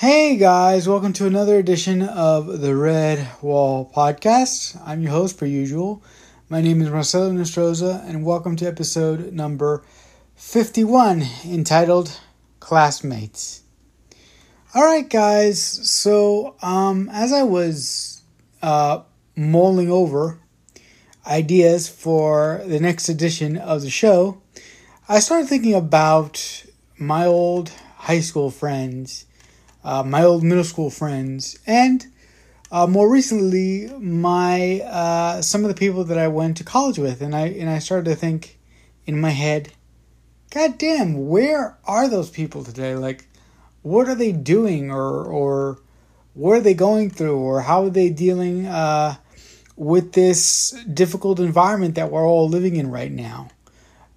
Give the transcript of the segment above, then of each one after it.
Hey guys, welcome to another edition of the Red Wall Podcast. I'm your host, per usual. My name is Marcelo Nostroza, and welcome to episode number 51 entitled Classmates. All right, guys, so um, as I was uh, mulling over ideas for the next edition of the show, I started thinking about my old high school friends uh, my old middle school friends, and uh, more recently, my uh, some of the people that I went to college with, and I and I started to think in my head, God damn, where are those people today? Like, what are they doing, or or what are they going through, or how are they dealing uh, with this difficult environment that we're all living in right now?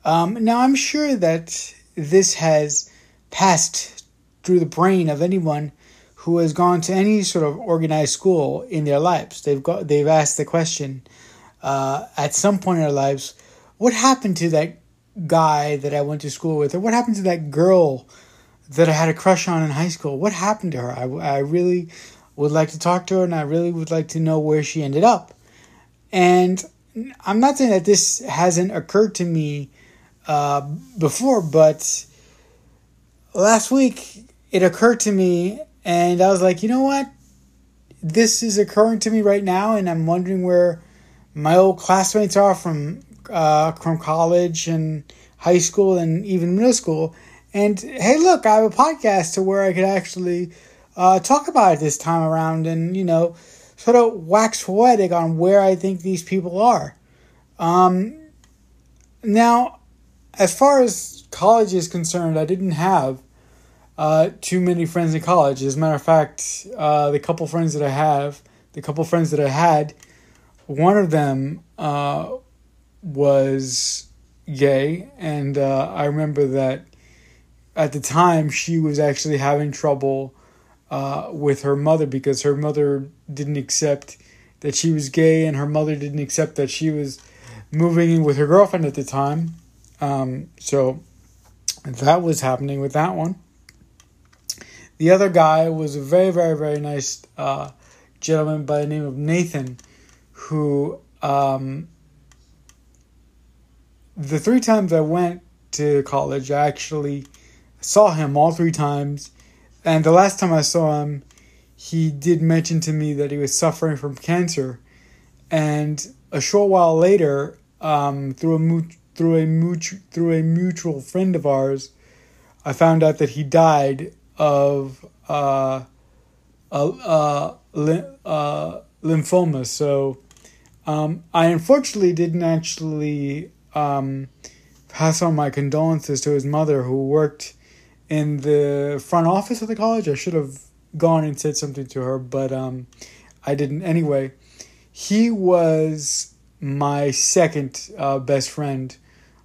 Um, now, I'm sure that this has passed through the brain of anyone who has gone to any sort of organized school in their lives. They've got they've asked the question uh, at some point in their lives, what happened to that guy that I went to school with, or what happened to that girl that I had a crush on in high school? What happened to her? I, I really would like to talk to her, and I really would like to know where she ended up. And I'm not saying that this hasn't occurred to me uh, before, but last week it occurred to me, and I was like, you know what? This is occurring to me right now, and I'm wondering where my old classmates are from uh, from college and high school and even middle school. And hey, look, I have a podcast to where I could actually uh, talk about it this time around, and you know, sort of wax poetic on where I think these people are. Um, now, as far as college is concerned, I didn't have uh, too many friends in college. As a matter of fact, uh, the couple friends that I have, the couple friends that I had, one of them uh, was gay, and uh, I remember that at the time she was actually having trouble uh, with her mother because her mother didn't accept that she was gay, and her mother didn't accept that she was moving in with her girlfriend at the time. Um, so that was happening with that one. The other guy was a very, very, very nice uh, gentleman by the name of Nathan, who um, the three times I went to college, I actually saw him all three times. And the last time I saw him, he did mention to me that he was suffering from cancer. And a short while later, um, through a through a mutual through a mutual friend of ours, I found out that he died of uh, uh, uh, lymphoma. So um, I unfortunately didn't actually um, pass on my condolences to his mother, who worked in the front office of the college. I should have gone and said something to her, but um, I didn't. Anyway, he was my second uh, best friend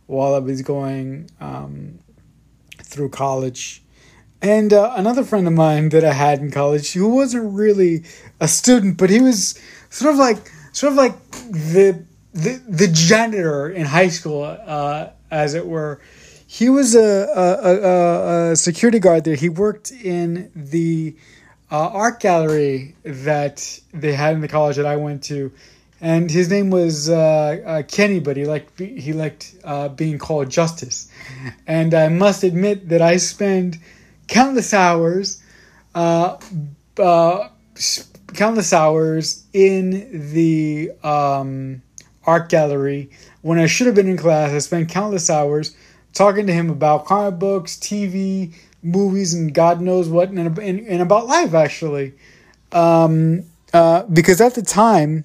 while I was going um, through college. And uh, another friend of mine that I had in college, who wasn't really a student, but he was sort of like sort of like the the, the janitor in high school, uh, as it were. He was a, a, a, a, security guard there. He worked in the uh, art gallery that they had in the college that I went to, and his name was uh, uh, Kenny, but he liked he liked uh, being called Justice. And I must admit that I spend countless hours, uh, uh, countless hours in the um, art gallery when I should have been in class. I spent countless hours talking to him about comic books, TV, movies, and God knows what, and, and, and about life actually. Um, uh, because at the time,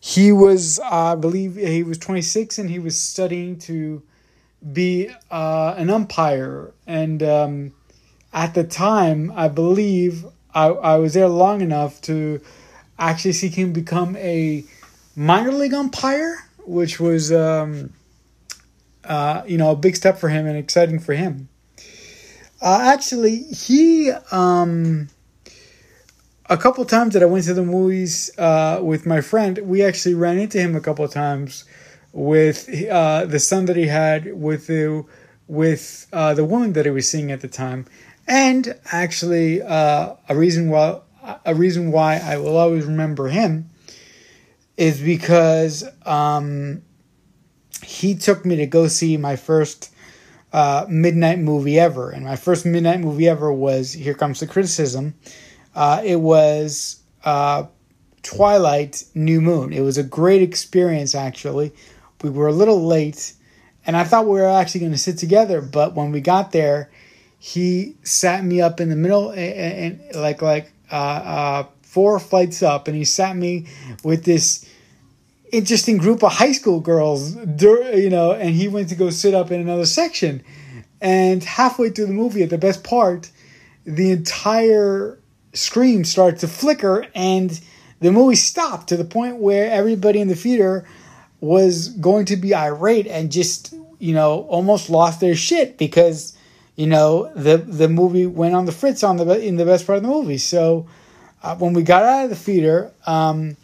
he was, I believe, he was 26 and he was studying to be uh, an umpire. And um, at the time, I believe I, I was there long enough to actually see him become a minor league umpire, which was, um, uh, you know, a big step for him and exciting for him. Uh, actually, he, um, a couple times that I went to the movies uh, with my friend, we actually ran into him a couple of times with uh, the son that he had with the with uh, the woman that he was seeing at the time, And actually, uh, a reason why a reason why I will always remember him is because um, he took me to go see my first uh, midnight movie ever, and my first midnight movie ever was Here Comes the Criticism. Uh, it was uh, Twilight New Moon. It was a great experience, actually. We were a little late, and I thought we were actually going to sit together, but when we got there, he sat me up in the middle and, and like like uh, uh, four flights up, and he sat me with this interesting group of high school girls, you know, and he went to go sit up in another section. And halfway through the movie, at the best part, the entire screen started to flicker and the movie stopped to the point where everybody in the theater was going to be irate and just, you know, almost lost their shit because, you know, the the movie went on the fritz on the in the best part of the movie. So uh, when we got out of the theater, um,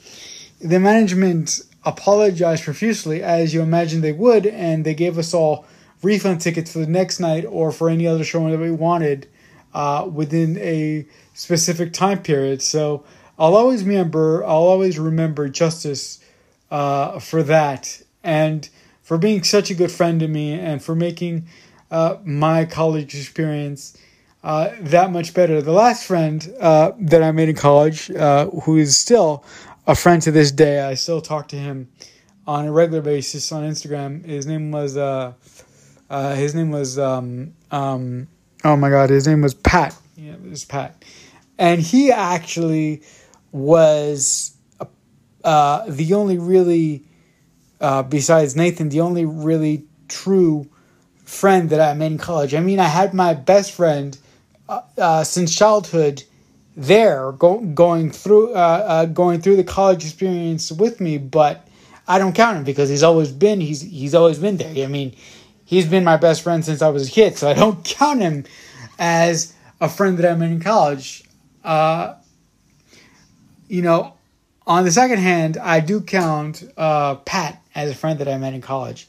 the management apologized profusely, as you imagine they would, and they gave us all refund tickets for the next night or for any other showing that we wanted uh, within a specific time period. So I'll always remember, I'll always remember Justice uh, for that, and for being such a good friend to me, and for making uh, my college experience. Uh, that much better. The last friend uh, that I made in college, uh, who is still a friend to this day. I still talk to him on a regular basis on Instagram. His name was uh, uh, his name was um, um, oh my god, his name was Pat. Yeah, it was Pat, and he actually was uh, the only really uh, besides Nathan, the only really true friend that I made in college. I mean, I had my best friend uh, uh since childhood there go, going through uh, uh, going through the college experience with me, but I don't count him because he's always been he's he's always been there. I mean, he's been my best friend since I was a kid, so I don't count him as a friend that I met in college. Uh, you know, on the second hand, I do count uh, Pat as a friend that I met in college.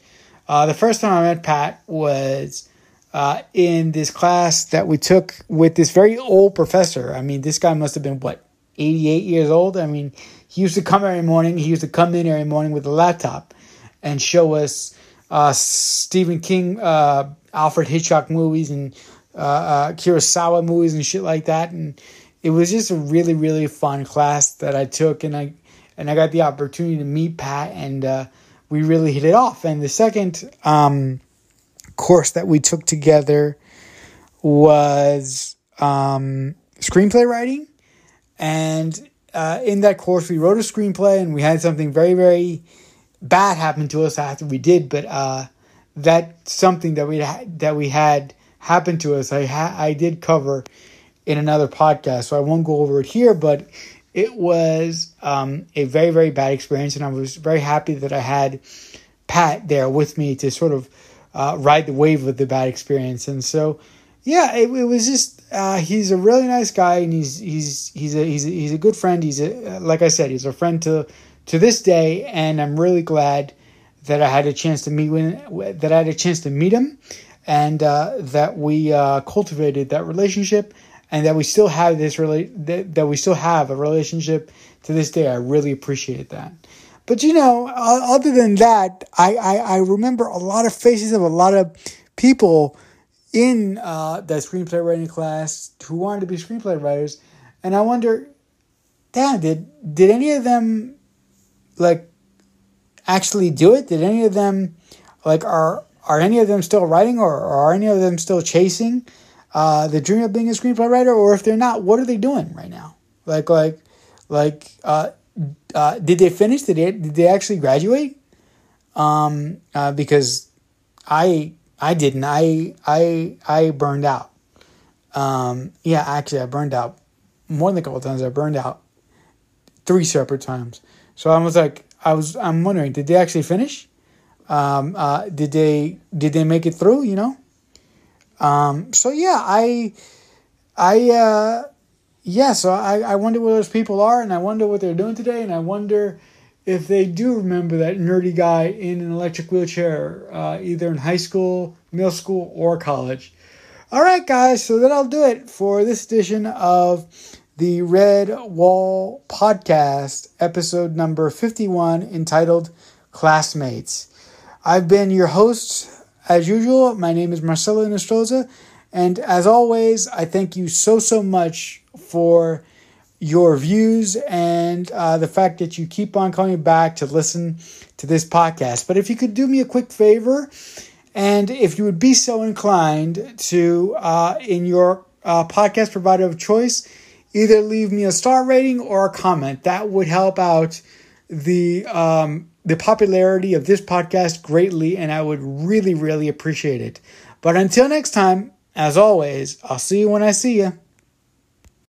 Uh, the first time I met Pat was uh, in this class that we took with this very old professor. I mean, this guy must have been what 88 years old. I mean, he used to come every morning. He used to come in every morning with a laptop and show us uh, Stephen King, uh, Alfred Hitchcock movies, and uh, uh, Kurosawa movies and shit like that. And it was just a really, really fun class that I took, and I and I got the opportunity to meet Pat, and we really hit it off. And the second. Um, course that we took together was um, screenplay writing. And uh, in that course, we wrote a screenplay and we had something very, very bad happen to us after we did. But uh, that something that we had, that we had happen to us, I ha- I did cover in another podcast, so I won't go over it here. But it was um, a very, very bad experience, and I was very happy that I had Pat there with me to sort of uh, ride the wave of the bad experience. And so, yeah, it, it was just uh, he's a really nice guy, and he's he's he's a he's a, he's a good friend. He's a like I said, he's a friend to to this day, and I'm really glad that I had a chance to meet with that I had a chance to meet him, and uh, that we uh, cultivated that relationship, and that we still have this really that, that we still have a relationship to this day. I really appreciate that. But you know, other than that, I, I, I remember a lot of faces of a lot of people in uh, that screenplay writing class who wanted to be screenplay writers, and I wonder, damn, did did any of them like actually do it? Did any of them like are are any of them still writing, or, or are any of them still chasing uh, the dream of being a screenplay writer? Or if they're not, what are they doing right now? Like like like uh, uh, did they finish? Did they did they actually graduate? Um, uh, because I I didn't. I I I burned out. Um, yeah, actually, I burned out more than a couple times. I burned out three separate times. So I was like, I was I'm wondering, did they actually finish? Um, uh, did they did they make it through? You know. Um, so yeah, I I uh, yeah, so I, I wonder where those people are, and I wonder what they're doing today, and I wonder if they do remember that nerdy guy in an electric wheelchair, uh, either in high school, middle school, or college. All right, guys, so that'll do it for this edition of the Redwall Podcast, episode number 51, entitled Classmates. I've been your host as usual. My name is Marcelo Nostroza, and as always, I thank you so, so much for your views and uh, the fact that you keep on coming back to listen to this podcast. But if you could do me a quick favor, and if you would be so inclined to, uh, in your uh, podcast provider of choice, either leave me a star rating or a comment. That would help out the um, the popularity of this podcast greatly, and I would really, really appreciate it. But until next time, as always, I'll see you when I see you.